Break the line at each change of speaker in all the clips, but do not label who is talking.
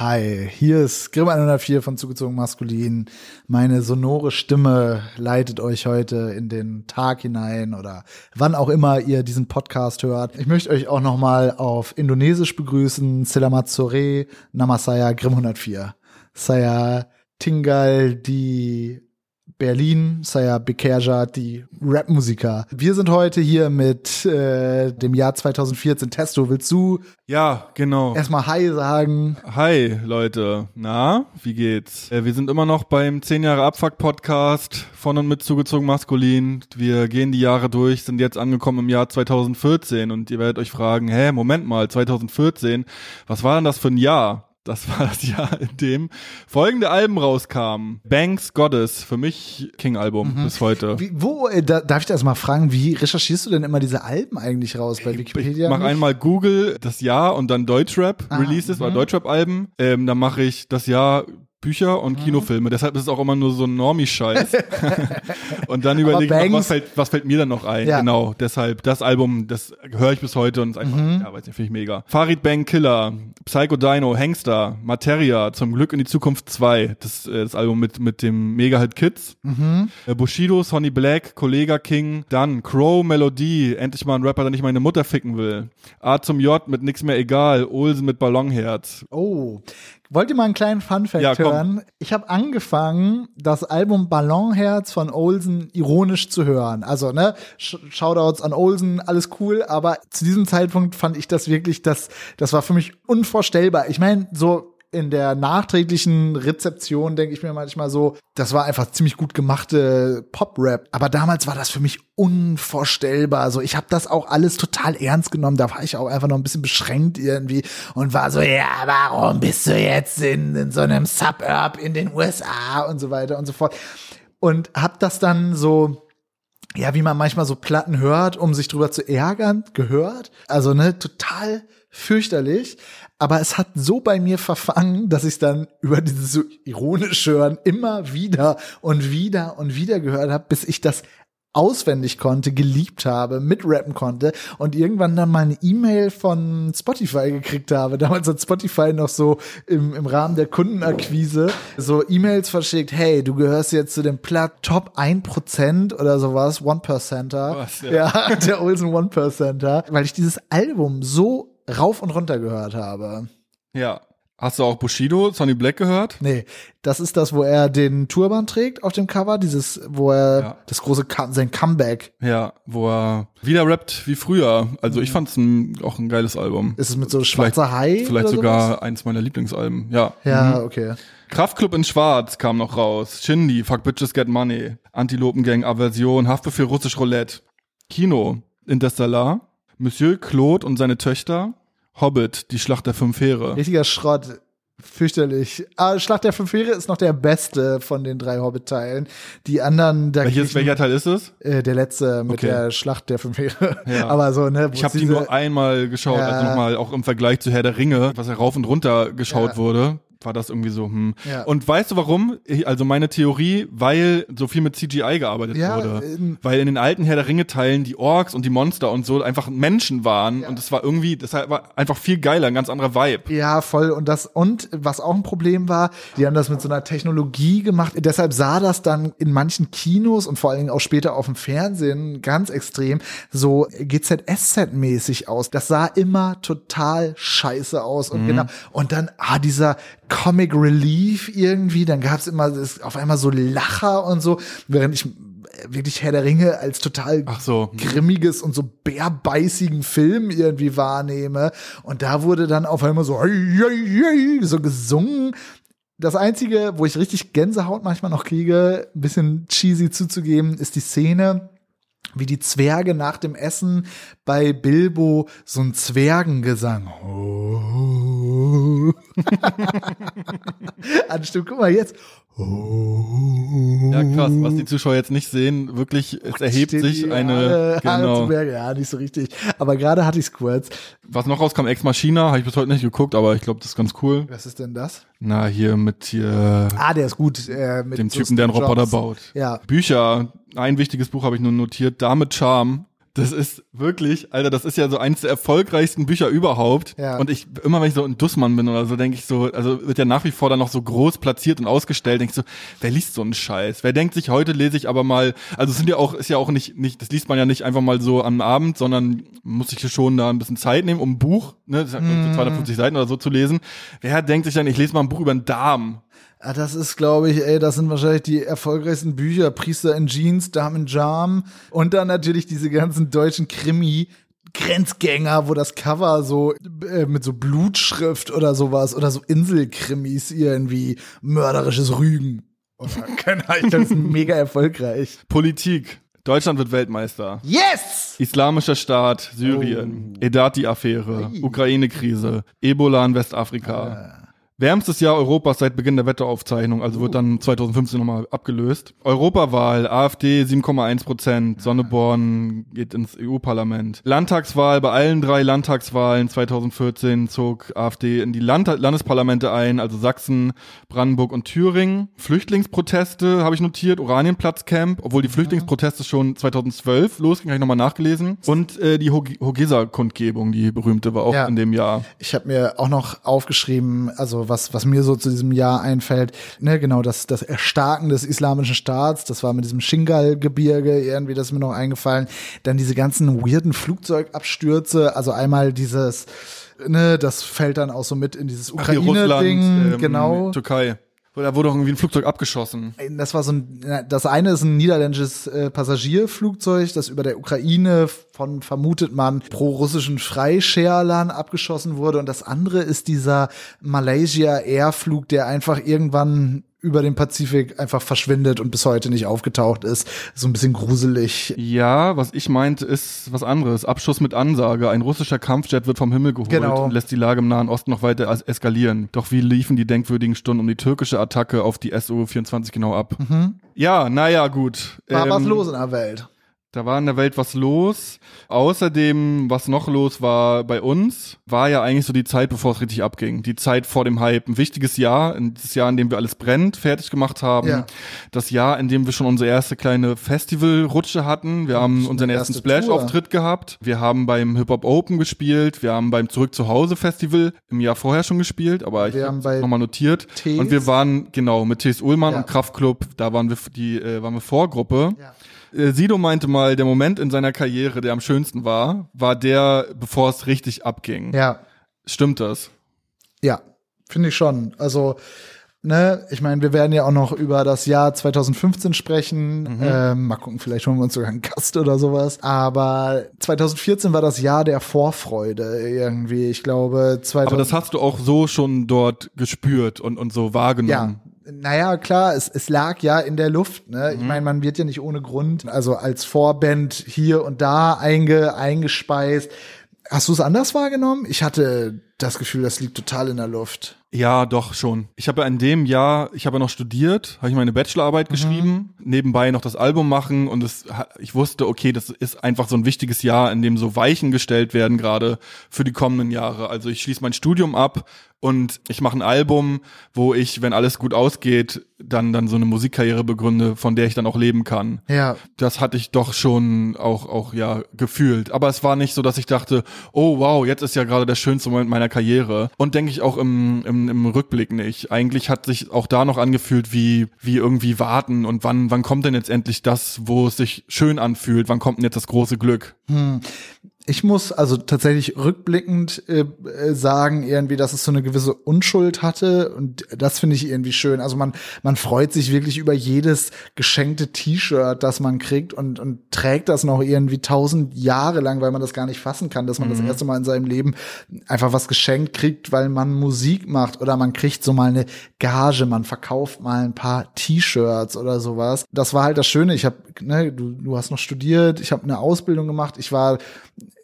Hi, hier ist Grimm 104 von Zugezogen Maskulin. Meine sonore Stimme leitet euch heute in den Tag hinein oder wann auch immer ihr diesen Podcast hört. Ich möchte euch auch nochmal auf Indonesisch begrüßen. Selamat sore, Namasaya Grimm 104. Saya tinggal di Berlin, Saya Bekerja, die Rapmusiker. Wir sind heute hier mit äh, dem Jahr 2014. Testo, willst du
Ja, genau.
erstmal Hi sagen?
Hi, Leute. Na, wie geht's? Äh, wir sind immer noch beim 10 Jahre Abfuck-Podcast von und mit zugezogen maskulin. Wir gehen die Jahre durch, sind jetzt angekommen im Jahr 2014 und ihr werdet euch fragen, hä, Moment mal, 2014, was war denn das für ein Jahr? Das war das Jahr, in dem folgende Alben rauskamen. Banks Goddess, für mich King-Album bis heute.
Wie, wo, äh, da, darf ich das mal fragen, wie recherchierst du denn immer diese Alben eigentlich raus bei
Ich
Wikipedia?
mach
nicht?
einmal Google das Jahr und dann Deutschrap
Ah,
Releases oder
mhm.
Deutschrap-Alben. Ähm, dann mache ich das Jahr Bücher und Kinofilme. Deshalb ist es auch immer nur so ein Normie-Scheiß. und dann überlege ich was fällt, was fällt mir dann noch ein.
Ja.
Genau, deshalb das Album, das höre ich bis heute und ist einfach,
Mhm.
ja, weiß nicht, finde ich mega. Farid Bang Killer, Psycho Dino, Hangster, Materia, Zum Glück in die Zukunft 2. Das, äh, das Album mit, mit dem Mega-Hit Kids.
Mhm.
Äh, Bushido, Sonny Black, Kollega King, dann Crow, Melodie, endlich mal ein Rapper, der nicht meine Mutter ficken will. A zum J mit nix mehr egal, Olsen mit Ballonherz.
Oh, wollt ihr mal einen kleinen Funfact
Ja,
hören? Ich habe angefangen, das Album Ballonherz von Olsen ironisch zu hören. Also, ne, Sh Shoutouts an Olsen, alles cool, aber zu diesem Zeitpunkt fand ich das wirklich, das, das war für mich unvorstellbar. Ich meine, so in der nachträglichen Rezeption denke ich mir manchmal so, das war einfach ziemlich gut gemachte Pop-Rap. Aber damals war das für mich unvorstellbar. Also ich habe das auch alles total ernst genommen. Da war ich auch einfach noch ein bisschen beschränkt irgendwie und war so, ja, warum bist du jetzt in, in so einem Suburb in den USA und so weiter und so fort. Und hab das dann so ja, wie man manchmal so Platten hört, um sich drüber zu ärgern, gehört. Also, ne, total fürchterlich. Aber es hat so bei mir verfangen, dass ich dann über dieses so ironisch hören immer wieder und wieder und wieder gehört habe, bis ich das auswendig konnte, geliebt habe, mitrappen konnte und irgendwann dann mal eine E-Mail von Spotify gekriegt habe. Damals hat Spotify noch so im, im Rahmen der Kundenakquise so E-Mails verschickt, hey, du gehörst jetzt zu dem Platt Top 1% oder sowas, One-Percenter.
Was, ja.
ja, der Olsen One-Percenter, weil ich dieses Album so rauf und runter gehört habe.
Ja. Hast du auch Bushido, Sonny Black gehört?
Nee, das ist das, wo er den Turban trägt auf dem Cover, dieses, wo er
Ja.
das große, sein Comeback.
Ja, wo er wieder rappt wie früher. Also ich fand's ein, auch ein geiles Album.
Ist es mit so schwarzer Hai?
Vielleicht sogar
Sowas?
eins meiner Lieblingsalben. Ja.
Ja, okay.
Kraftclub in Schwarz kam noch raus. Shindy, Fuck Bitches Get Money. Antilopengang, Aversion, Haftbefehl Russisch Roulette. Kino, Interstellar. Monsieur Claude und seine Töchter. Hobbit, die Schlacht der fünf Heere.
Richtiger Schrott. Fürchterlich. Ah, Schlacht der Fünf Heere ist noch der beste von den drei Hobbit-Teilen. Die anderen, da
Welches, welcher Teil ist es?
äh, der letzte mit
Okay.
der Schlacht der Fünf Heere.
Ja.
Aber so, ne?
Ich habe die nur einmal geschaut,
Ja.
also nochmal auch im Vergleich zu Herr der Ringe, was ja rauf und runter geschaut
Ja.
wurde. War das irgendwie so, hm.
Ja.
Und weißt du warum? Also meine Theorie, weil so viel mit CGI gearbeitet
Ja,
wurde.
ähm,
weil in den alten Herr der Ringe-Teilen die Orks und die Monster und so einfach Menschen waren. Und es war irgendwie, das war einfach viel geiler, ein ganz anderer Vibe.
Ja, voll. Und das, und was auch ein Problem war, die haben das mit so einer Technologie gemacht. Deshalb sah das dann in manchen Kinos und vor allen Dingen auch später auf dem Fernsehen ganz extrem so GZSZ-mäßig aus. Das sah immer total scheiße aus. Und genau, und dann, ah, dieser Comic Relief irgendwie, dann gab's immer das, auf einmal so Lacher und so, während ich wirklich Herr der Ringe als total
so.
grimmiges und so bärbeißigen Film irgendwie wahrnehme. Und da wurde dann auf einmal so, so gesungen. Das Einzige, wo ich richtig Gänsehaut manchmal noch kriege, ein bisschen cheesy zuzugeben, ist die Szene, wie die Zwerge nach dem Essen bei Bilbo so ein Zwergengesang. Anstimmt, guck mal jetzt.
Ja, krass, was die Zuschauer jetzt nicht sehen, wirklich, es erhebt
Stehen
sich eine,
Haare, Haare zu
genau.
Berge. Ja, nicht so richtig. Aber gerade hatte ich's kurz.
Was noch rauskam, Ex Machina, habe ich bis heute nicht geguckt, aber ich glaube, das ist ganz cool.
Was ist denn das?
Na, hier mit hier
Ah, der ist gut. Äh, mit
dem
so
Typen, der einen Roboter baut.
Ja.
Bücher, ein wichtiges Buch habe ich nur notiert, Dame Charme. Das ist wirklich, Alter, das ist ja so eins der erfolgreichsten Bücher überhaupt.
Ja.
Und ich, immer wenn ich so ein Dussmann bin oder so, denke ich so, also wird ja nach wie vor dann noch so groß platziert und ausgestellt, denke ich so, wer liest so einen Scheiß? Wer denkt sich, heute lese ich aber mal, also es sind ja auch, ist ja auch nicht, nicht, das liest man ja nicht einfach mal so am Abend, sondern muss sich schon da ein bisschen Zeit nehmen, um ein Buch, ne, das hat
Mhm.
so 250 Seiten oder so zu lesen. Wer denkt sich dann, ich lese mal ein Buch über einen Darm?
Ah, das ist, glaube ich, ey, das sind wahrscheinlich die erfolgreichsten Bücher. Priester in Jeans, Damen in Jam und dann natürlich diese ganzen deutschen Krimi. Grenzgänger, wo das Cover so äh, mit so Blutschrift oder sowas oder so Inselkrimis irgendwie mörderisches Rügen. Oder keine Ahnung, das ist mega erfolgreich.
Politik. Deutschland wird Weltmeister.
Yes!
Islamischer Staat, Syrien,
Oh.
Edati-Affäre. Ukraine-Krise, Ebola in Westafrika. Wärmstes Jahr Europas seit Beginn der Wetteraufzeichnung, also wird dann 2015 nochmal abgelöst. Europawahl, AfD 7,1 Prozent, Sonneborn geht ins EU-Parlament. Landtagswahl, bei allen drei Landtagswahlen 2014 zog AfD in die Land Landesparlamente ein, also Sachsen, Brandenburg und Thüringen. Flüchtlingsproteste habe ich notiert, Oranienplatzcamp, obwohl die Flüchtlingsproteste schon 2012 losging, habe ich nochmal nachgelesen. Und äh, die Hog- Hogesa-Kundgebung, die berühmte, war auch
Ja.
in dem Jahr.
Ich habe mir auch noch aufgeschrieben, also was, was mir so zu diesem Jahr einfällt, ne, genau, das, das Erstarken des islamischen Staats, das war mit diesem Shingal-Gebirge irgendwie, das ist mir noch eingefallen. Dann diese ganzen weirden Flugzeugabstürze, also einmal dieses, ne, das fällt dann auch so mit in dieses Ukraine-Ding,
ähm,
genau.
Türkei. Da wurde auch irgendwie ein Flugzeug abgeschossen.
Das war so ein, das eine ist ein niederländisches äh, Passagierflugzeug, das über der Ukraine von, vermutet man, pro-russischen Freischärlern abgeschossen wurde. Und das andere ist dieser Malaysia Airflug, der einfach irgendwann über den Pazifik einfach verschwindet und bis heute nicht aufgetaucht ist. So ein bisschen gruselig.
Ja, was ich meinte, ist was anderes. Abschuss mit Ansage. Ein russischer Kampfjet wird vom Himmel geholt
Genau.
und lässt die Lage im Nahen Osten noch weiter eskalieren. Doch wie liefen die denkwürdigen Stunden um die türkische Attacke auf die SU-24 genau ab? Ja, naja, gut.
Mhm. War was
Ähm,
los in der Welt.
Da war in der Welt was los. Außerdem, was noch los war bei uns, war ja eigentlich so die Zeit, bevor es richtig abging. Die Zeit vor dem Hype. Ein wichtiges Jahr, das Jahr, in dem wir alles brennt, fertig gemacht haben.
Ja.
Das Jahr, in dem wir schon unsere erste kleine Festivalrutsche hatten. Wir haben
eine
unseren ersten
erste
Splash-Auftritt gehabt. Wir haben beim Hip Hop Open gespielt. Wir haben beim Zurück zu Hause Festival im Jahr vorher schon gespielt, aber ich
haben
habe nochmal notiert.
Tees.
Und wir waren, genau, mit T.S. Ullmann
Ja.
und Kraftklub, da waren wir die, äh, waren wir Vorgruppe.
Ja.
Äh, Sido meinte mal, der Moment in seiner Karriere, der am schönsten war, war der, bevor es richtig abging.
Ja,
Stimmt das?
Ja, finde ich schon. Also, ne, ich meine, wir werden ja auch noch über das Jahr 2015 sprechen. Ähm, mal gucken, vielleicht holen wir uns sogar einen Gast oder sowas. Aber 2014 war das Jahr der Vorfreude irgendwie. Ich glaube, 2000
Aber das hast du auch so schon dort gespürt und, und so
ja.
wahrgenommen.
Naja, klar, es, es lag ja in der Luft. Ne? Ich meine, man wird ja nicht ohne Grund, also als Vorband hier und da einge, eingespeist. Hast du es anders wahrgenommen? Ich hatte das Gefühl, das liegt total in der Luft.
Ja, doch schon. Ich habe ja in dem Jahr, ich habe ja noch studiert, habe ich meine
Mhm.
Bachelorarbeit geschrieben, nebenbei noch das Album machen und es, ich wusste, okay, das ist einfach so ein wichtiges Jahr, in dem so Weichen gestellt werden gerade für die kommenden Jahre. Also ich schließe mein Studium ab und ich mache ein Album, wo ich, wenn alles gut ausgeht, dann dann so eine Musikkarriere begründe, von der ich dann auch leben kann.
Ja,
Das hatte ich doch schon auch auch ja gefühlt, aber es war nicht so, dass ich dachte, oh wow, jetzt ist ja gerade der schönste Moment meiner Karriere und denke ich auch im, im im Rückblick nicht. Eigentlich hat sich auch da noch angefühlt wie wie irgendwie warten und wann wann kommt denn jetzt endlich das, wo es sich schön anfühlt? Wann kommt denn jetzt das große Glück?
Ich muss also tatsächlich rückblickend äh, äh, sagen, irgendwie, dass es so eine gewisse Unschuld hatte und das finde ich irgendwie schön. Also man man freut sich wirklich über jedes geschenkte T-Shirt, das man kriegt und und trägt das noch irgendwie tausend Jahre lang, weil man das gar nicht fassen kann, dass man das erste Mal in seinem Leben einfach was geschenkt kriegt, weil man Musik macht oder man kriegt so mal eine Gage, man verkauft mal ein paar T-Shirts oder sowas. Das war halt das Schöne. Ich habe, ne, du, du hast noch studiert, ich habe eine Ausbildung gemacht, ich war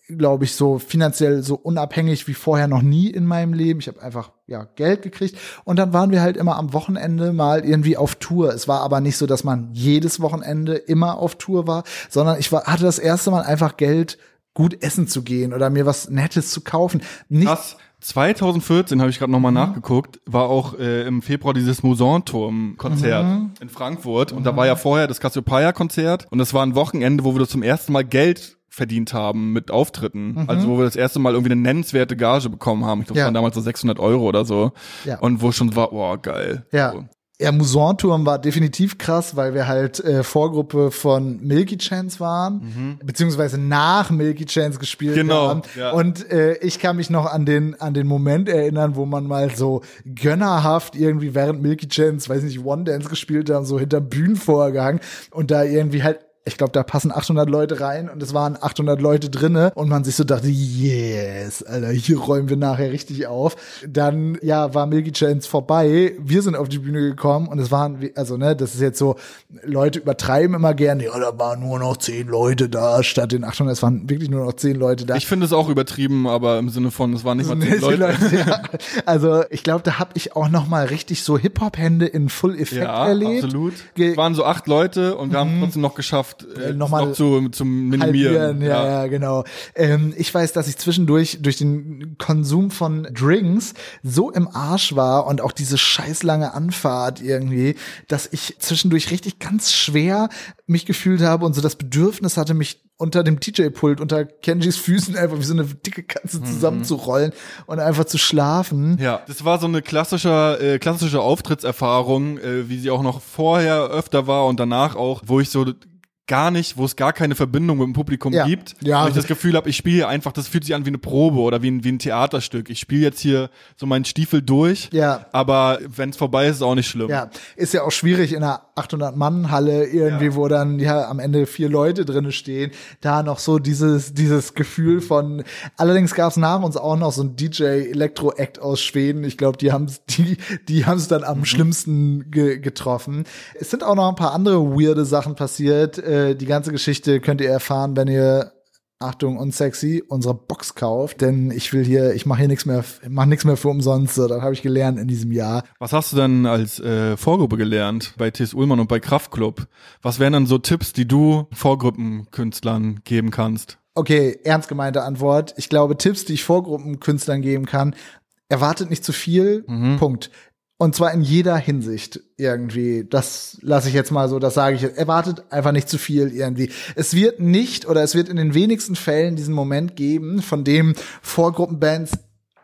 glaube ich, so finanziell so unabhängig wie vorher noch nie in meinem Leben. Ich habe einfach ja Geld gekriegt und dann waren wir halt immer am Wochenende mal irgendwie auf Tour. Es war aber nicht so, dass man jedes Wochenende immer auf Tour war, sondern ich war, hatte das erste Mal einfach Geld, gut essen zu gehen oder mir was Nettes zu kaufen. Nicht
Das 2014 habe ich gerade nochmal nachgeguckt, war auch äh, im Februar dieses Musanturm-Konzert in Frankfurt. Und da war ja vorher das Cassiopeia-Konzert. Und das war ein Wochenende, wo wir zum ersten Mal Geld verdient haben mit Auftritten. Also wo wir das erste Mal irgendwie eine nennenswerte Gage bekommen haben. Ich glaube,
Ja.
das waren damals so 600 Euro oder so.
Ja.
Und wo schon war, boah, geil.
Ja.
So.
Ja, Musanturm war definitiv krass, weil wir halt äh, Vorgruppe von Milky Chance waren, beziehungsweise nach Milky Chance gespielt
Genau,
haben.
ja.
Und äh, ich kann mich noch an den an den Moment erinnern, wo man mal so gönnerhaft irgendwie während Milky Chance, weiß nicht, One Dance gespielt haben, so hinter Bühnenvorgang und da irgendwie halt ich glaube, da passen 800 Leute rein und es waren 800 Leute drinne und man sich so dachte, yes, Alter, hier räumen wir nachher richtig auf. Dann, ja, war Milky Chance vorbei. Wir sind auf die Bühne gekommen und es waren, also, ne, das ist jetzt so, Leute übertreiben immer gerne, ja, da waren nur noch 10 Leute da statt den 800. Es waren wirklich nur noch 10 Leute da.
Ich finde es auch übertrieben, aber im Sinne von, es waren nicht mal zehn
Nee,
Leute.
Leute, ja. Also ich glaube, da habe ich auch noch mal richtig so Hip-Hop-Hände in Full-Effekt
Ja,
erlebt.
absolut.
Ge- Mhm.
Es waren so acht Leute und wir haben trotzdem noch geschafft, äh,
Nochmal
noch zu, zum Minimieren.
halbieren, ja, ja, genau. Ähm, ich weiß, dass ich zwischendurch durch den Konsum von Drinks so im Arsch war und auch diese scheiß lange Anfahrt irgendwie, dass ich zwischendurch richtig ganz schwer mich gefühlt habe und so das Bedürfnis hatte, mich unter dem DJ-Pult, unter Kenjis Füßen einfach wie so eine dicke Katze zusammenzurollen und einfach zu schlafen.
Ja, das war so eine klassische, äh, klassische Auftrittserfahrung, äh, wie sie auch noch vorher öfter war und danach auch, wo ich so gar nicht, wo es gar keine Verbindung mit dem Publikum
Ja.
gibt.
Ja,
wo ich das Gefühl habe, ich spiele hier einfach, das fühlt sich an wie eine Probe oder wie ein, wie ein Theaterstück. Ich spiele jetzt hier so meinen Stiefel durch,
Ja.
aber wenn es vorbei ist, ist auch nicht schlimm.
Ja, ist ja auch schwierig in einer 800-Mann-Halle irgendwie,
Ja.
wo dann ja am Ende vier Leute drinne stehen, da noch so dieses dieses Gefühl von. Allerdings gab es nach uns auch noch so ein DJ Elektro Act aus Schweden. Ich glaube, die haben die die haben es dann
Mhm.
am schlimmsten ge getroffen. Es sind auch noch ein paar andere weirde Sachen passiert. Äh, die ganze Geschichte könnt ihr erfahren, wenn ihr Achtung und sexy unsere Box kauft, denn ich will hier, ich mache hier nichts mehr, mache nichts mehr für umsonst. So, das habe ich gelernt in diesem Jahr.
Was hast du denn als äh, Vorgruppe gelernt bei T.S. Ullmann und bei Kraftklub? Was wären dann so Tipps, die du Vorgruppenkünstlern geben kannst?
Okay, ernst gemeinte Antwort. Ich glaube, Tipps, die ich Vorgruppenkünstlern geben kann, erwartet nicht zu viel. Punkt. Und zwar in jeder Hinsicht irgendwie. Das lasse ich jetzt mal so, das sage ich. Erwartet einfach nicht zu viel irgendwie. Es wird nicht oder es wird in den wenigsten Fällen diesen Moment geben, von dem Vorgruppenbands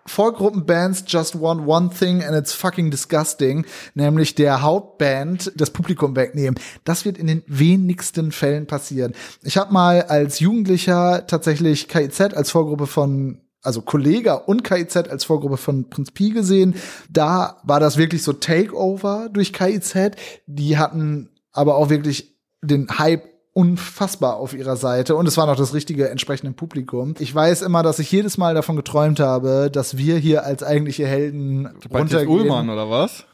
Vorgruppenbands just want one thing and it's fucking disgusting, nämlich der Hauptband das Publikum wegnehmen. Das wird in den wenigsten Fällen passieren. Ich habe mal als Jugendlicher tatsächlich KIZ als Vorgruppe von also Kollega und KIZ als Vorgruppe von Prinz Pi gesehen. Da war das wirklich so Takeover durch KIZ. Die hatten aber auch wirklich den Hype unfassbar auf ihrer Seite und es war noch das richtige entsprechende Publikum. Ich weiß immer, dass ich jedes Mal davon geträumt habe, dass wir hier als eigentliche Helden
Bei
runtergehen.
Ullmann oder was?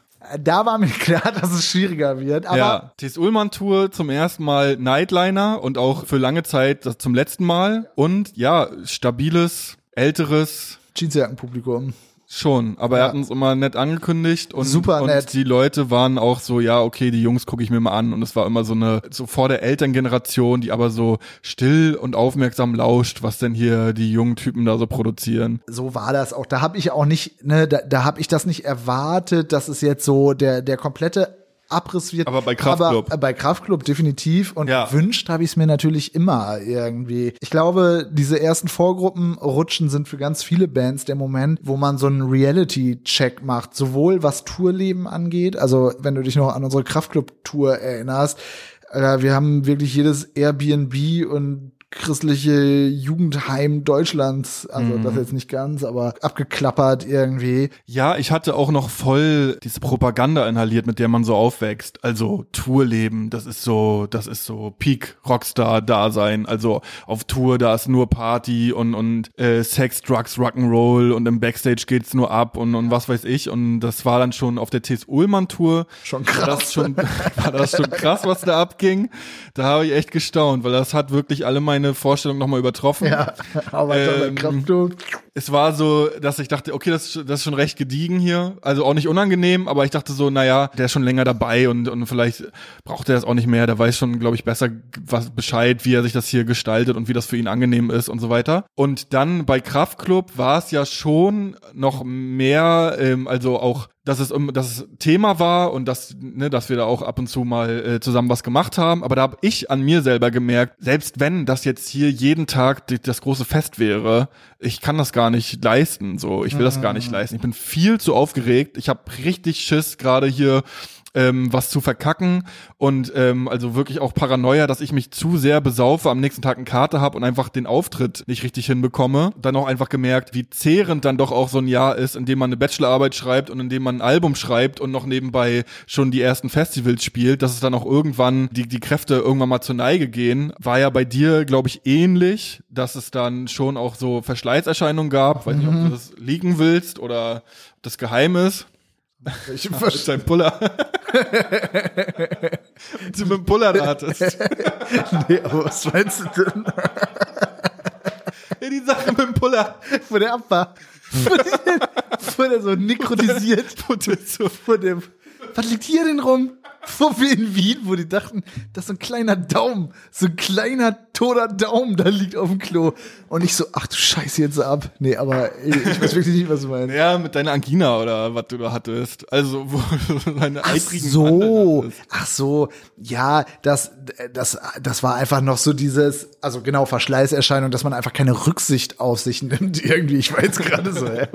Da war mir klar, dass es schwieriger wird, aber
ja, T.S. Ullmann Tour zum ersten Mal Nightliner und auch für lange Zeit zum letzten Mal und ja, stabiles, älteres
Jeansjackenpublikum.
schon, aber er hat uns immer nett angekündigt und,
Super
und
nett.
die Leute waren auch so, ja, okay, die Jungs gucke ich mir mal an und es war immer so eine, so vor der Elterngeneration, die aber so still und aufmerksam lauscht, was denn hier die jungen Typen da so produzieren.
so war das auch. Da habe ich auch nicht, ne, da, da habe ich das nicht erwartet, dass es jetzt so der der komplette Abriss wird.
Aber bei Kraftklub.
Aber äh, bei Kraftklub definitiv. Und
Ja.
gewünscht habe ich es mir natürlich immer irgendwie. Ich glaube, diese ersten Vorgruppenrutschen sind für ganz viele Bands der Moment, wo man so einen Reality-Check macht, sowohl was Tourleben angeht, also wenn du dich noch an unsere Kraftklub-Tour erinnerst, äh, wir haben wirklich jedes Airbnb und christliche Jugendheim Deutschlands, also
Mhm.
das jetzt nicht ganz, aber abgeklappert irgendwie.
Ja, ich hatte auch noch voll diese Propaganda inhaliert, mit der man so aufwächst. Also Tourleben, das ist so, das ist so Peak Rockstar Dasein. Also auf Tour, da ist nur Party und und äh, Sex, Drugs, Rock'n'Roll und im Backstage geht's nur ab und und was weiß ich. Und das war dann schon auf der T.S. Ullmann Tour.
Schon
War
krass.
das schon, war das schon krass, was da abging? Da habe ich echt gestaunt, weil das hat wirklich alle meine Vorstellungen nochmal übertroffen.
Ja, aber ähm, Kraftklub.
es war so, dass ich dachte, okay, das, das ist schon recht gediegen hier. Also auch nicht unangenehm, aber ich dachte so, naja, der ist schon länger dabei und, und vielleicht braucht er das auch nicht mehr. Der weiß schon, glaube ich, besser was Bescheid, wie er sich das hier gestaltet und wie das für ihn angenehm ist und so weiter. Und dann bei Kraftclub war es ja schon noch mehr, ähm, also auch dass es, dass es Thema war und dass, ne, dass wir da auch ab und zu mal äh, zusammen was gemacht haben. Aber da habe ich an mir selber gemerkt, selbst wenn das jetzt hier jeden Tag die, das große Fest wäre, ich kann das gar nicht leisten. So, ich will das gar nicht leisten. Ich bin viel zu aufgeregt. Ich habe richtig Schiss gerade hier ähm, was zu verkacken und ähm, also wirklich auch Paranoia, dass ich mich zu sehr besaufe, am nächsten Tag eine Karte habe und einfach den Auftritt nicht richtig hinbekomme. Dann auch einfach gemerkt, wie zehrend dann doch auch so ein Jahr ist, in dem man eine Bachelorarbeit schreibt und in dem man ein Album schreibt und noch nebenbei schon die ersten Festivals spielt, dass es dann auch irgendwann die, die Kräfte irgendwann mal zur Neige gehen. War ja bei dir, glaube ich, ähnlich, dass es dann schon auch so Verschleißerscheinungen gab. Weiß nicht, ob du das liegen willst oder das geheim ist.
Ich
Was dein Puller? du mit dem Puller ratest.
nee, aber was meinst du denn?
Ja, die Sache mit dem Puller.
Wo der ab war. Wo der, so nekrotisiert. Vor dem, was liegt hier denn rum? Wo wir in Wien, wo die dachten, das ist so ein kleiner Daumen, so ein kleiner toter Daumen da liegt auf dem Klo. Und ich so, ach du Scheiße, jetzt ab. Nee, aber ich, ich weiß wirklich nicht, was du meinst.
Ja, mit deiner Angina oder was du da hattest. Also, wo du deine
Ach so, ach so, ja, das, das, das war einfach noch so dieses, also genau Verschleißerscheinung, dass man einfach keine Rücksicht auf sich nimmt irgendwie. Ich war jetzt gerade so, hä,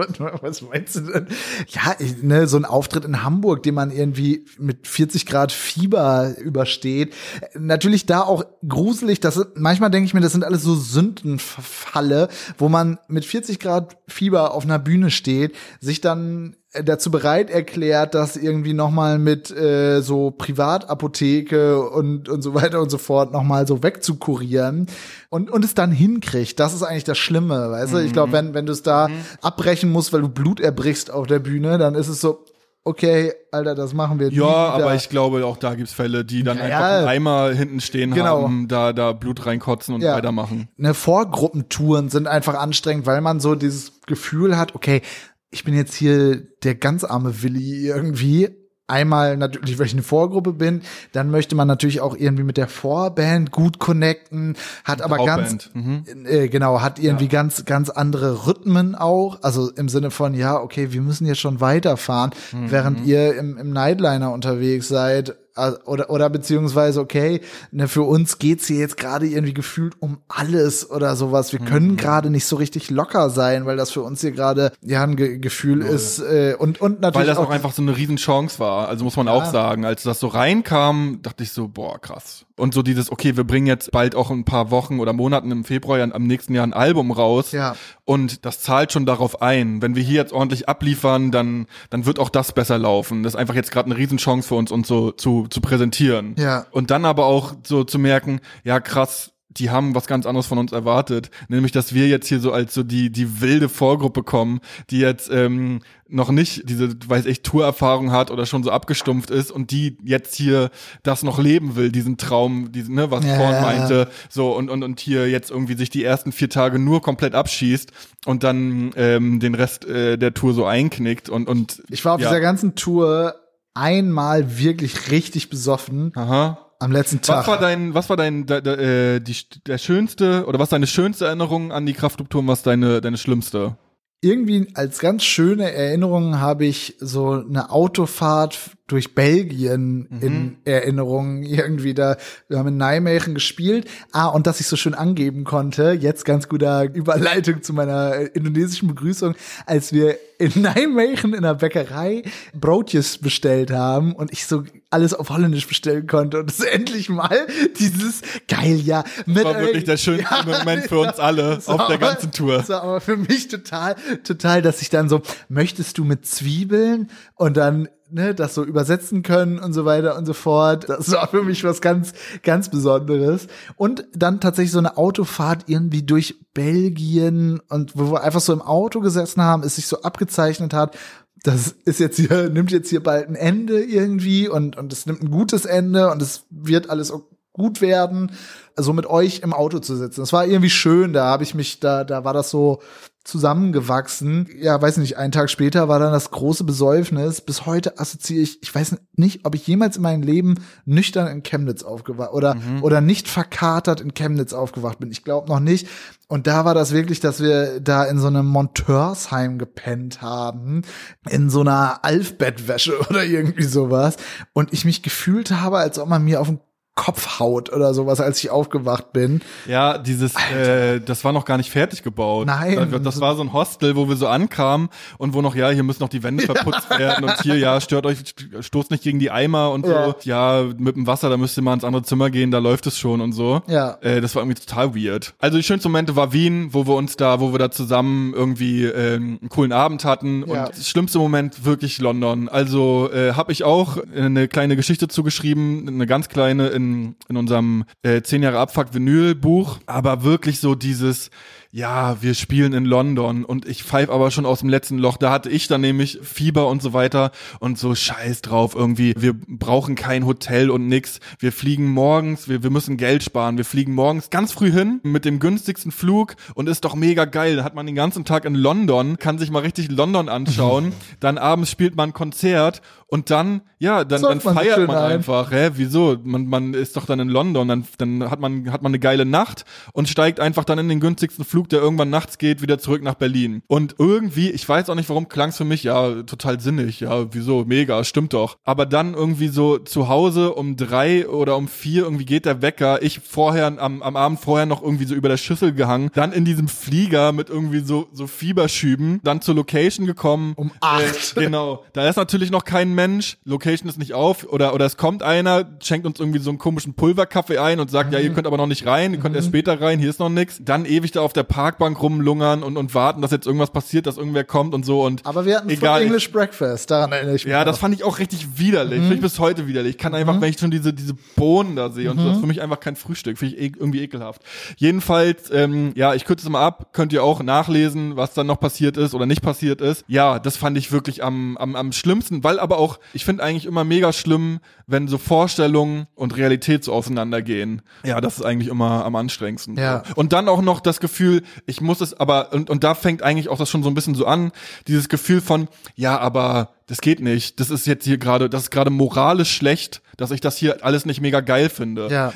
was, meinst du denn? Ja, ich, ne, so ein Auftritt in Hamburg, den man irgendwie mit 40 Grad Fieber übersteht. Natürlich da auch gruselig, dass manchmal denke ich mir, das sind alles so Sündenfalle, wo man mit 40 Grad Fieber auf einer Bühne steht, sich dann dazu bereit erklärt, das irgendwie noch mal mit äh, so Privatapotheke und und so weiter und so fort noch mal so wegzukurieren und und es dann hinkriegt. Das ist eigentlich das Schlimme, weißt du? Ich glaube, wenn wenn du es da abbrechen musst, weil du Blut erbrichst auf der Bühne, dann ist es so okay, Alter, das machen wir
Ja, aber ich glaube, auch da gibt's Fälle, die dann
Ja,
einfach einen Eimer hinten stehen
Genau.
haben, da, da Blut reinkotzen und
Ja.
weitermachen.
ne, Vorgruppentouren sind einfach anstrengend, weil man so dieses Gefühl hat, okay, ich bin jetzt hier der ganz arme Willi irgendwie. Einmal natürlich, weil ich eine Vorgruppe bin, dann möchte man natürlich auch irgendwie mit der Vorband gut connecten, hat aber ganz,
Hauptband. Mhm.
äh, genau, hat irgendwie ganz, ganz andere Rhythmen auch. Also im Sinne von, ja, okay, wir müssen jetzt schon weiterfahren,
Mhm.
während ihr im, im Nightliner unterwegs seid. Oder, oder beziehungsweise, okay, ne, für uns geht's hier jetzt gerade irgendwie gefühlt um alles oder sowas. Wir
Mhm.
können gerade nicht so richtig locker sein, weil das für uns hier gerade ja ein Ge Gefühl ist. Äh, und, und
Weil
natürlich
das auch einfach so eine Riesenchance war. Also muss man auch sagen, als das so reinkam, dachte ich so, boah, krass. Und so dieses, okay, wir bringen jetzt bald auch ein paar Wochen oder Monaten im Februar am nächsten Jahr ein Album raus.
Ja.
Und das zahlt schon darauf ein. Wenn wir hier jetzt ordentlich abliefern, dann, dann wird auch das besser laufen. Das ist einfach jetzt gerade eine Riesenchance für uns, uns so zu, zu präsentieren.
Ja.
Und dann aber auch so zu merken, ja krass, die haben was ganz anderes von uns erwartet, nämlich dass wir jetzt hier so als so die die wilde Vorgruppe kommen, die jetzt ähm, noch nicht diese, weiß ich, Tourerfahrung hat oder schon so abgestumpft ist und die jetzt hier das noch leben will, diesen Traum, diesen, ne, was
Ja,
Korn
ja, ja.
meinte, so und und und hier jetzt irgendwie sich die ersten vier Tage nur komplett abschießt und dann ähm, den Rest äh, der Tour so einknickt und und
ich war auf
ja.
dieser ganzen Tour einmal wirklich richtig besoffen
Aha.
Am letzten Tag.
Was war dein, was war dein, da, da, äh, die, der schönste oder was deine schönste Erinnerung an die Kraftclub-Tour und was deine, deine schlimmste?
irgendwie als ganz schöne Erinnerung habe ich so eine Autofahrt durch Belgien in Erinnerung irgendwie da. Wir haben in Nijmegen gespielt. Ah, und dass ich so schön angeben konnte, jetzt ganz guter Überleitung zu meiner äh, indonesischen Begrüßung, als wir in Nijmegen in der Bäckerei Brotjes bestellt haben und ich so alles auf Holländisch bestellen konnte und es endlich mal dieses geil, ja. Mit,
War wirklich der schönste
Ja,
Moment für uns alle auf der ganzen Tour.
Das war aber für mich total, total, dass ich dann so, möchtest du mit Zwiebeln und dann ne, das so übersetzen können und so weiter und so fort. Das war für mich was ganz, ganz Besonderes. Und dann tatsächlich so eine Autofahrt irgendwie durch Belgien und wo wir einfach so im Auto gesessen haben, es sich so abgezeichnet hat, das ist jetzt hier, nimmt jetzt hier bald ein Ende irgendwie und, und es nimmt ein gutes Ende und es wird alles gut werden, also mit euch im Auto zu sitzen. Das war irgendwie schön, da habe ich mich, da, da war das so, zusammengewachsen. Ja, weiß nicht, einen Tag später war dann das große Besäufnis. Bis heute assoziiere ich, ich weiß nicht, ob ich jemals in meinem Leben nüchtern in Chemnitz aufgewacht oder, mhm. oder nicht verkatert in Chemnitz aufgewacht bin. Ich glaube noch nicht. Und da war das wirklich, dass wir da in so einem Monteursheim gepennt haben, in so einer Alfbettwäsche oder irgendwie sowas. Und ich mich gefühlt habe, als ob man mir auf den Kopfhaut oder sowas, als ich aufgewacht bin.
Ja, dieses, äh, das war noch gar nicht fertig gebaut.
Nein.
Das, das, war so ein Hostel, wo wir so ankamen und wo noch, ja, hier müssen noch die Wände verputzt werden und hier, ja, stört euch, stoßt nicht gegen die Eimer und ja. so. Ja, mit dem Wasser, da müsst ihr mal ins andere Zimmer gehen, da läuft es schon und so.
Ja.
Äh, das war irgendwie total weird. Also die schönsten Momente war Wien, wo wir uns da, wo wir da zusammen irgendwie äh, einen coolen Abend hatten. Ja. Und das schlimmste Moment wirklich London. Also äh, habe ich auch eine kleine Geschichte zugeschrieben, eine ganz kleine in, in unserem äh, 10 Jahre Abfuck Vinyl Buch, aber wirklich so dieses ja, wir spielen in London und ich pfeif aber schon aus dem letzten Loch. Da hatte ich dann nämlich Fieber und so weiter und so scheiß drauf irgendwie. Wir brauchen kein Hotel und nix. Wir fliegen morgens, wir, wir müssen Geld sparen. Wir fliegen morgens ganz früh hin mit dem günstigsten Flug und ist doch mega geil. Da hat man den ganzen Tag in London, kann sich mal richtig London anschauen. dann abends spielt man ein Konzert und dann, ja, dann, dann man feiert man ein. einfach. Hä, wieso? Man, man ist doch dann in London, dann, dann hat man, hat man eine geile Nacht und steigt einfach dann in den günstigsten Flug der irgendwann nachts geht, wieder zurück nach Berlin. Und irgendwie, ich weiß auch nicht warum, klang es für mich ja total sinnig. Ja, wieso? Mega, stimmt doch. Aber dann irgendwie so zu Hause um drei oder um vier irgendwie geht der Wecker. Ich vorher am, am Abend vorher noch irgendwie so über der Schüssel gehangen. Dann in diesem Flieger mit irgendwie so, so Fieberschüben. Dann zur Location gekommen.
Um acht.
Äh, genau. Da ist natürlich noch kein Mensch. Location ist nicht auf. Oder, oder es kommt einer, schenkt uns irgendwie so einen komischen Pulverkaffee ein und sagt, mhm. ja, ihr könnt aber noch nicht rein. Ihr könnt mhm. erst später rein. Hier ist noch nichts. Dann ewig da auf der Parkbank rumlungern und, und warten, dass jetzt irgendwas passiert, dass irgendwer kommt und so und
Aber wir hatten
egal.
English Breakfast, daran erinnere ich
mich. Ja, das fand ich auch richtig widerlich. Mhm. Finde ich bis heute widerlich. Ich kann einfach, mhm. wenn ich schon diese, diese Bohnen da sehe und so, das ist für mich einfach kein Frühstück. Finde ich e irgendwie ekelhaft. Jedenfalls, ähm, ja, ich kürze es mal ab, könnt ihr auch nachlesen, was dann noch passiert ist oder nicht passiert ist. Ja, das fand ich wirklich am, am, am schlimmsten, weil aber auch, ich finde eigentlich immer mega schlimm, wenn so Vorstellungen und Realität so auseinandergehen. Ja, das ist eigentlich immer am anstrengendsten.
Ja.
Und dann auch noch das Gefühl, ich muss es aber, und, und da fängt eigentlich auch das schon so ein bisschen so an, dieses Gefühl von, ja, aber das geht nicht. Das ist jetzt hier gerade, das ist gerade moralisch schlecht, dass ich das hier alles nicht mega geil finde.
Ja.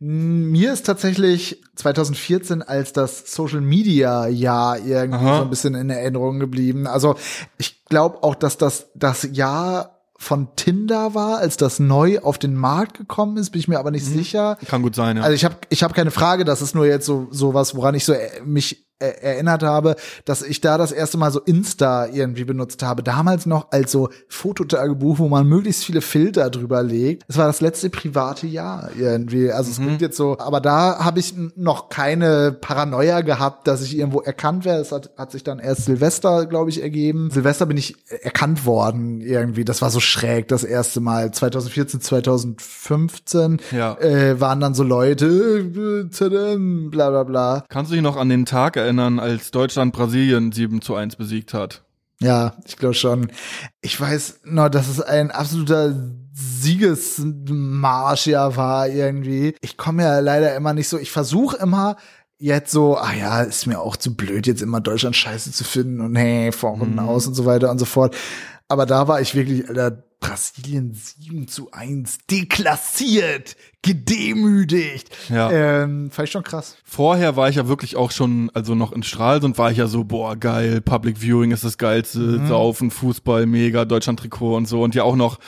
Mir ist tatsächlich 2014 als das Social Media Jahr irgendwie Aha. so ein bisschen in Erinnerung geblieben. Also ich glaube auch, dass das das Jahr von Tinder war, als das neu auf den Markt gekommen ist, bin ich mir aber nicht mhm. sicher.
Kann gut sein, ja.
Also ich habe ich hab keine Frage, das ist nur jetzt so sowas, woran ich so äh, erinnert habe, dass ich da das erste Mal so Insta irgendwie benutzt habe. Damals noch als so Fototagebuch, wo man möglichst viele Filter drüber legt. Es war das letzte private Jahr irgendwie. Also es mhm. klingt jetzt so, aber da habe ich noch keine Paranoia gehabt, dass ich irgendwo erkannt werde. Es hat, hat sich dann erst Silvester, glaube ich, ergeben. Silvester bin ich erkannt worden irgendwie. Das war so schräg das erste Mal. 2014, 2015
ja.
äh, waren dann so Leute, äh, bla bla bla.
Kannst du dich noch an den Tag erinnern? Erinnern, als Deutschland Brasilien 7 zu 1 besiegt hat.
Ja, ich glaube schon. Ich weiß noch, dass es ein absoluter Siegesmarsch ja war irgendwie. Ich komme ja leider immer nicht so, ich versuche immer jetzt so, ah ja, ist mir auch zu blöd, jetzt immer Deutschland scheiße zu finden und hey, vor und mhm. aus und so weiter und so fort. Aber da war ich wirklich, Alter, Brasilien 7 zu 1 deklassiert, gedemütigt.
Ja.
Ähm, fand ich schon krass.
Vorher war ich ja wirklich auch schon, also noch in Stralsund war ich ja so, boah, geil, Public Viewing ist das geilste, mhm. Saufen, Fußball, mega, Deutschland-Trikot und so. Und ja auch noch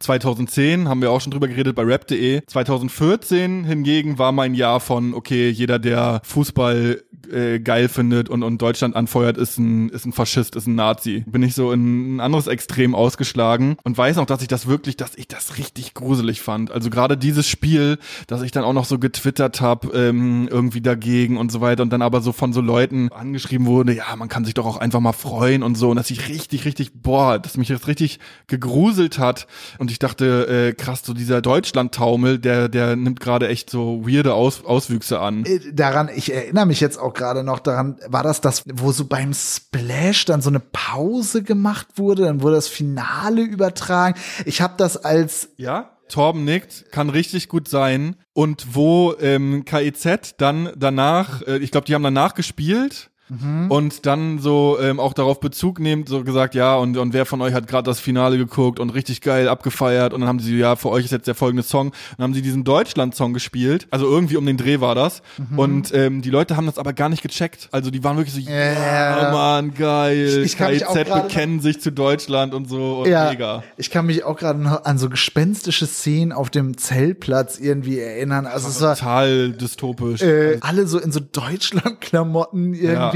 2010 haben wir auch schon drüber geredet bei rap.de. 2014 hingegen war mein Jahr von, okay, jeder, der Fußball äh, geil findet und, und Deutschland anfeuert, ist ein, ist ein Faschist, ist ein Nazi. Bin ich so in ein anderes Extrem ausgeschlagen und weiß noch, dass ich das wirklich, dass ich das richtig gruselig fand. Also gerade dieses Spiel, dass ich dann auch noch so getwittert habe, ähm, irgendwie dagegen und so weiter und dann aber so von so Leuten angeschrieben wurde, ja, man kann sich doch auch einfach mal freuen und so und dass ich richtig, richtig, boah, dass mich das richtig gegruselt hat und ich dachte, äh, krass, so dieser Deutschland-Taumel, der, der nimmt gerade echt so weirde Aus Auswüchse an.
Äh, daran, ich erinnere mich jetzt auch gerade noch daran, war das das, wo so beim Splash dann so eine Pause gemacht wurde, dann wurde das Finale übertragen. Ich habe das als
ja Torben nickt, kann richtig gut sein. Und wo ähm, KIZ dann danach, äh, ich glaube, die haben danach gespielt Mhm. Und dann so ähm, auch darauf Bezug nehmt, so gesagt, ja, und, und wer von euch hat gerade das Finale geguckt und richtig geil abgefeiert und dann haben sie, ja, für euch ist jetzt der folgende Song. Und dann haben sie diesen Deutschland-Song gespielt, also irgendwie um den Dreh war das. Mhm. Und ähm, die Leute haben das aber gar nicht gecheckt. Also die waren wirklich so, ja, yeah, Mann, geil, ich, ich KIZ bekennen sich zu Deutschland und so und
ja,
mega.
Ich kann mich auch gerade noch an so gespenstische Szenen auf dem Zeltplatz irgendwie erinnern. Also es war
total dystopisch.
Äh, alle so in so Deutschland-Klamotten irgendwie. Ja.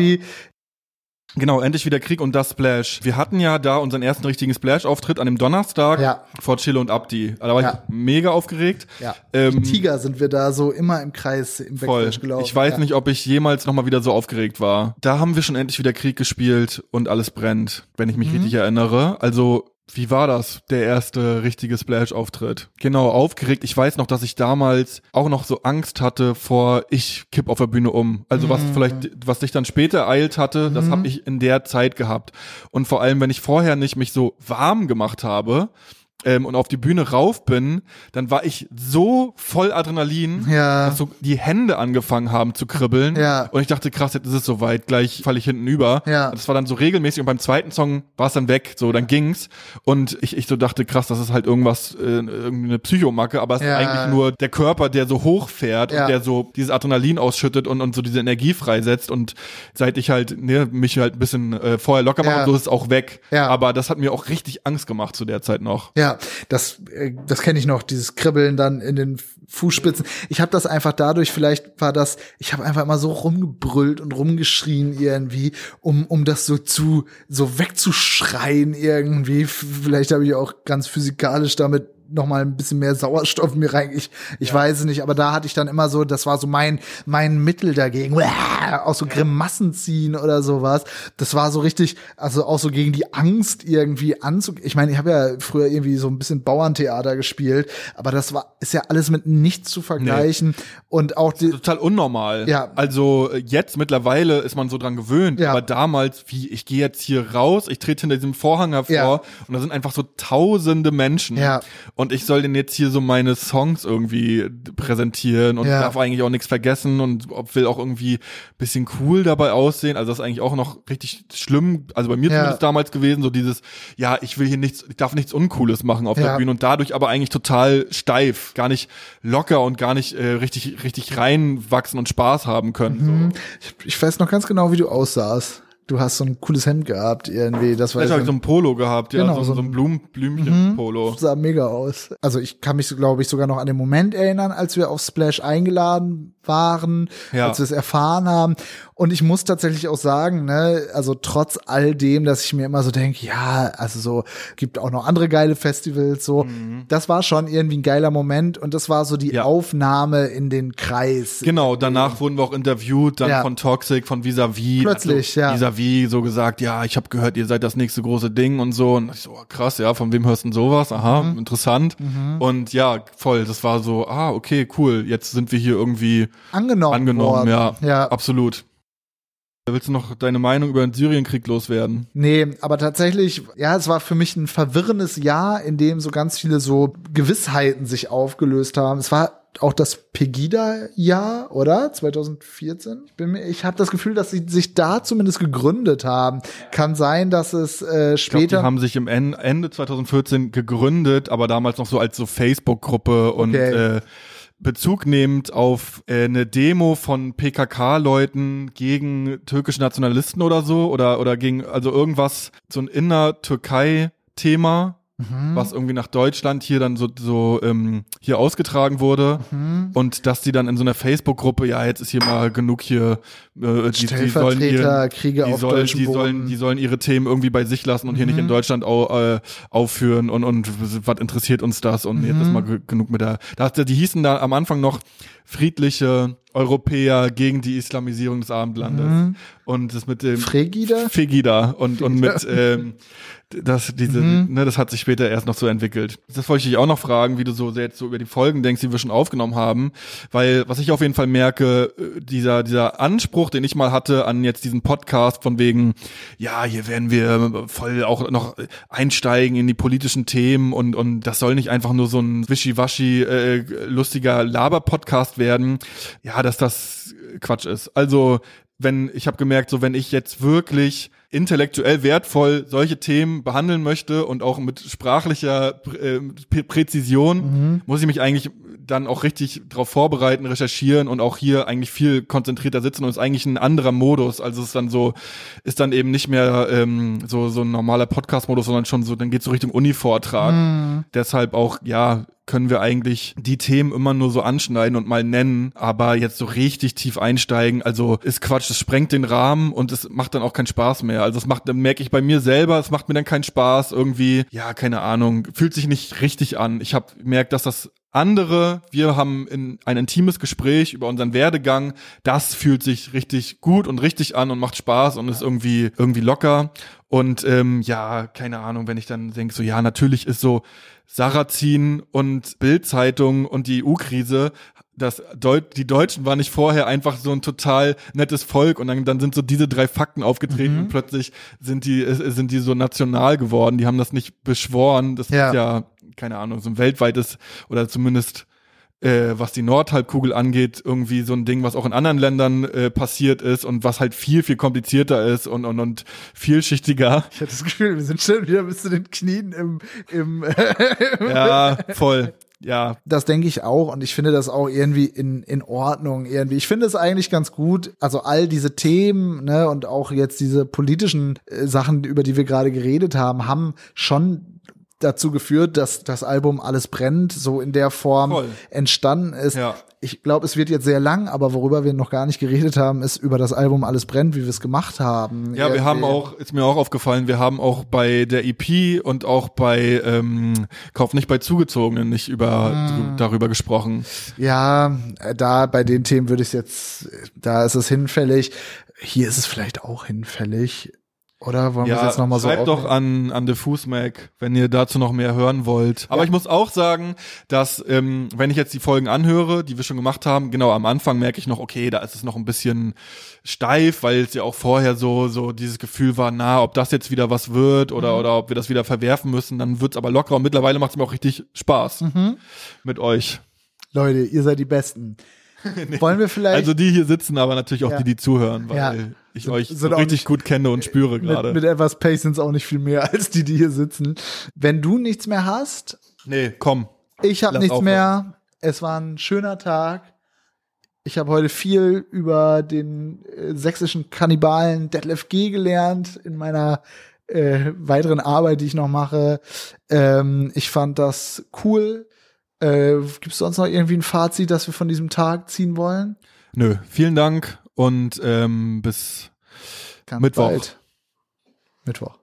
Genau, endlich wieder Krieg und das Splash. Wir hatten ja da unseren ersten richtigen Splash-Auftritt an dem Donnerstag ja. vor Chille und Abdi. Da war ja. ich mega aufgeregt.
Ja. Ähm, Tiger sind wir da so immer im Kreis im
voll. gelaufen. Ich weiß ja. nicht, ob ich jemals nochmal wieder so aufgeregt war. Da haben wir schon endlich wieder Krieg gespielt und alles brennt, wenn ich mich mhm. richtig erinnere. Also wie war das, der erste richtige Splash-Auftritt? Genau, aufgeregt. Ich weiß noch, dass ich damals auch noch so Angst hatte vor, ich kipp auf der Bühne um. Also was mhm. vielleicht, was sich dann später eilt hatte, das mhm. habe ich in der Zeit gehabt. Und vor allem, wenn ich vorher nicht mich so warm gemacht habe, ähm, und auf die Bühne rauf bin, dann war ich so voll Adrenalin, ja. dass so die Hände angefangen haben zu kribbeln. Ja. Und ich dachte, krass, jetzt ist es soweit, gleich falle ich hinten über. Ja. Das war dann so regelmäßig und beim zweiten Song war es dann weg, so dann ging's. Und ich, ich so dachte, krass, das ist halt irgendwas, äh, irgendeine Psychomacke, aber es ja. ist eigentlich nur der Körper, der so hochfährt ja. und der so dieses Adrenalin ausschüttet und, und so diese Energie freisetzt. Und seit ich halt ne, mich halt ein bisschen äh, vorher locker mache, ja. so ist es auch weg. Ja. Aber das hat mir auch richtig Angst gemacht zu der Zeit noch.
Ja, das, äh, das kenne ich noch, dieses Kribbeln dann in den Fußspitzen. Ich habe das einfach dadurch, vielleicht war das, ich habe einfach immer so rumgebrüllt und rumgeschrien irgendwie, um, um das so zu, so wegzuschreien irgendwie. Vielleicht habe ich auch ganz physikalisch damit noch mal ein bisschen mehr Sauerstoff mir rein. Ich, ich ja. weiß es nicht, aber da hatte ich dann immer so, das war so mein mein Mittel dagegen, auch so Grimassen ziehen oder sowas. Das war so richtig, also auch so gegen die Angst irgendwie anzug. Ich meine, ich habe ja früher irgendwie so ein bisschen Bauerntheater gespielt, aber das war ist ja alles mit nichts zu vergleichen nee. und auch
die, total unnormal. Ja. Also jetzt mittlerweile ist man so dran gewöhnt, ja. aber damals, wie ich gehe jetzt hier raus, ich trete hinter diesem Vorhang hervor ja. und da sind einfach so tausende Menschen. Ja und ich soll denn jetzt hier so meine Songs irgendwie präsentieren und ja. darf eigentlich auch nichts vergessen und will auch irgendwie bisschen cool dabei aussehen. Also das ist eigentlich auch noch richtig schlimm, also bei mir ja. zumindest damals gewesen, so dieses, ja, ich will hier nichts, ich darf nichts Uncooles machen auf ja. der Bühne und dadurch aber eigentlich total steif, gar nicht locker und gar nicht äh, richtig, richtig reinwachsen und Spaß haben können. Mhm.
So. Ich, ich weiß noch ganz genau, wie du aussahst du hast so ein cooles Hemd gehabt irgendwie. Das war
ich habe so ein Polo gehabt, ja, genau, so, so ein Blumen, Blümchen-Polo.
Mhm, sah mega aus. Also ich kann mich, glaube ich, sogar noch an den Moment erinnern, als wir auf Splash eingeladen waren, ja. als wir es erfahren haben. Und ich muss tatsächlich auch sagen, ne, also trotz all dem, dass ich mir immer so denke, ja, also so gibt auch noch andere geile Festivals, so, mhm. das war schon irgendwie ein geiler Moment und das war so die ja. Aufnahme in den Kreis.
Genau, danach wurden wir auch interviewt, dann ja. von Toxic, von Visavi.
Plötzlich, also, ja.
Visavi so gesagt, ja, ich habe gehört, ihr seid das nächste große Ding und so. Und ich so, oh, krass, ja, von wem hörst du denn sowas? Aha, mhm. interessant. Mhm. Und ja, voll, das war so, ah, okay, cool, jetzt sind wir hier irgendwie
angenommen,
angenommen ja, ja, absolut. Willst du noch deine Meinung über den Syrienkrieg loswerden?
Nee, aber tatsächlich, ja, es war für mich ein verwirrendes Jahr, in dem so ganz viele so Gewissheiten sich aufgelöst haben. Es war auch das Pegida-Jahr, oder? 2014? Ich, bin mir, ich habe das Gefühl, dass sie sich da zumindest gegründet haben. Kann sein, dass es äh, später. Ich glaub,
die haben sich im Ende 2014 gegründet, aber damals noch so als so Facebook-Gruppe und okay. äh, Bezug nehmend auf äh, eine Demo von PKK-Leuten gegen türkische Nationalisten oder so oder oder gegen also irgendwas so ein inner Türkei-Thema mhm. was irgendwie nach Deutschland hier dann so, so ähm, hier ausgetragen wurde mhm. und dass die dann in so einer Facebook-Gruppe, ja, jetzt ist hier mal genug hier,
äh, die, die sollen ihr,
Kriege
die
auf sollen, die sollen, die sollen ihre Themen irgendwie bei sich lassen und mhm. hier nicht in mhm. Deutschland au, äh, aufführen und, und was interessiert uns das und jetzt ist mhm. mal genug mit der, da, die hießen da am Anfang noch friedliche Europäer gegen die Islamisierung des Abendlandes. Mhm. Und das mit dem
Fregida?
Fegida und, und mit ähm, das, diese, mhm. ne, das hat sich später erst noch so entwickelt. Das wollte ich dich auch noch fragen, wie du so jetzt so über die Folgen denkst, die wir schon aufgenommen haben. Weil, was ich auf jeden Fall merke, äh, dieser, dieser Anspruch, den ich mal hatte an jetzt diesen Podcast von wegen, ja, hier werden wir voll auch noch einsteigen in die politischen Themen und, und das soll nicht einfach nur so ein wischiwaschi, äh, lustiger Laber-Podcast werden. Ja, dass das Quatsch ist. Also, wenn ich habe gemerkt, so wenn ich jetzt wirklich intellektuell wertvoll solche Themen behandeln möchte und auch mit sprachlicher äh, Präzision, mhm. muss ich mich eigentlich dann auch richtig darauf vorbereiten, recherchieren und auch hier eigentlich viel konzentrierter sitzen und ist eigentlich ein anderer Modus. Also es ist dann so, ist dann eben nicht mehr ähm, so so ein normaler Podcast-Modus, sondern schon so, dann geht so Richtung Uni-Vortrag. Mhm. Deshalb auch, ja, können wir eigentlich die Themen immer nur so anschneiden und mal nennen, aber jetzt so richtig tief einsteigen, also ist Quatsch, das sprengt den Rahmen und es macht dann auch keinen Spaß mehr. Also es macht, dann merke ich bei mir selber, es macht mir dann keinen Spaß irgendwie, ja, keine Ahnung, fühlt sich nicht richtig an. Ich habe merkt, dass das andere, wir haben in ein intimes Gespräch über unseren Werdegang. Das fühlt sich richtig gut und richtig an und macht Spaß und ist irgendwie irgendwie locker. Und ähm, ja, keine Ahnung, wenn ich dann denke, so ja, natürlich ist so Sarrazin und Bildzeitung und die EU-Krise das Deut die Deutschen waren nicht vorher einfach so ein total nettes Volk und dann, dann sind so diese drei Fakten aufgetreten mhm. und plötzlich sind die sind die so national geworden. Die haben das nicht beschworen. Das ja. ist ja keine Ahnung so ein weltweites oder zumindest äh, was die Nordhalbkugel angeht, irgendwie so ein Ding, was auch in anderen Ländern äh, passiert ist und was halt viel, viel komplizierter ist und, und, und vielschichtiger.
Ich hatte das Gefühl, wir sind schon wieder bis zu den Knien im, im
Ja, voll. Ja.
Das denke ich auch und ich finde das auch irgendwie in, in Ordnung irgendwie. Ich finde es eigentlich ganz gut, also all diese Themen, ne, und auch jetzt diese politischen äh, Sachen, über die wir gerade geredet haben, haben schon dazu geführt, dass das Album Alles brennt so in der Form Voll. entstanden ist. Ja. Ich glaube, es wird jetzt sehr lang, aber worüber wir noch gar nicht geredet haben, ist über das Album Alles brennt, wie wir es gemacht haben.
Ja, wir haben auch, ist mir auch aufgefallen, wir haben auch bei der EP und auch bei ähm, Kauf nicht bei Zugezogenen nicht über hm. darüber gesprochen.
Ja, da bei den Themen würde ich jetzt, da ist es hinfällig. Hier ist es vielleicht auch hinfällig. Oder wollen ja, wir es jetzt nochmal so
Schreibt doch an, an Diffus Mac, wenn ihr dazu noch mehr hören wollt. Aber ja. ich muss auch sagen, dass, ähm, wenn ich jetzt die Folgen anhöre, die wir schon gemacht haben, genau am Anfang merke ich noch, okay, da ist es noch ein bisschen steif, weil es ja auch vorher so, so dieses Gefühl war, na, ob das jetzt wieder was wird oder, mhm. oder ob wir das wieder verwerfen müssen, dann wird's aber locker und mittlerweile macht es mir auch richtig Spaß mhm. mit euch.
Leute, ihr seid die Besten. Nee. Wollen wir vielleicht.
Also die hier sitzen, aber natürlich auch ja. die, die zuhören, weil ja. ich sind, euch sind richtig nicht, gut kenne und spüre gerade.
Mit, etwas Patience auch nicht viel mehr als die, die hier sitzen. Wenn du nichts mehr hast.
Nee, komm.
Ich habe nichts aufhören. mehr. Es war ein schöner Tag. Ich habe heute viel über den äh, sächsischen Kannibalen Detlef G. gelernt in meiner äh, weiteren Arbeit, die ich noch mache. Ähm, ich fand das cool. Äh, Gibt es sonst noch irgendwie ein Fazit, das wir von diesem Tag ziehen wollen?
Nö, vielen Dank und ähm, bis Ganz Mittwoch. Bald.
Mittwoch.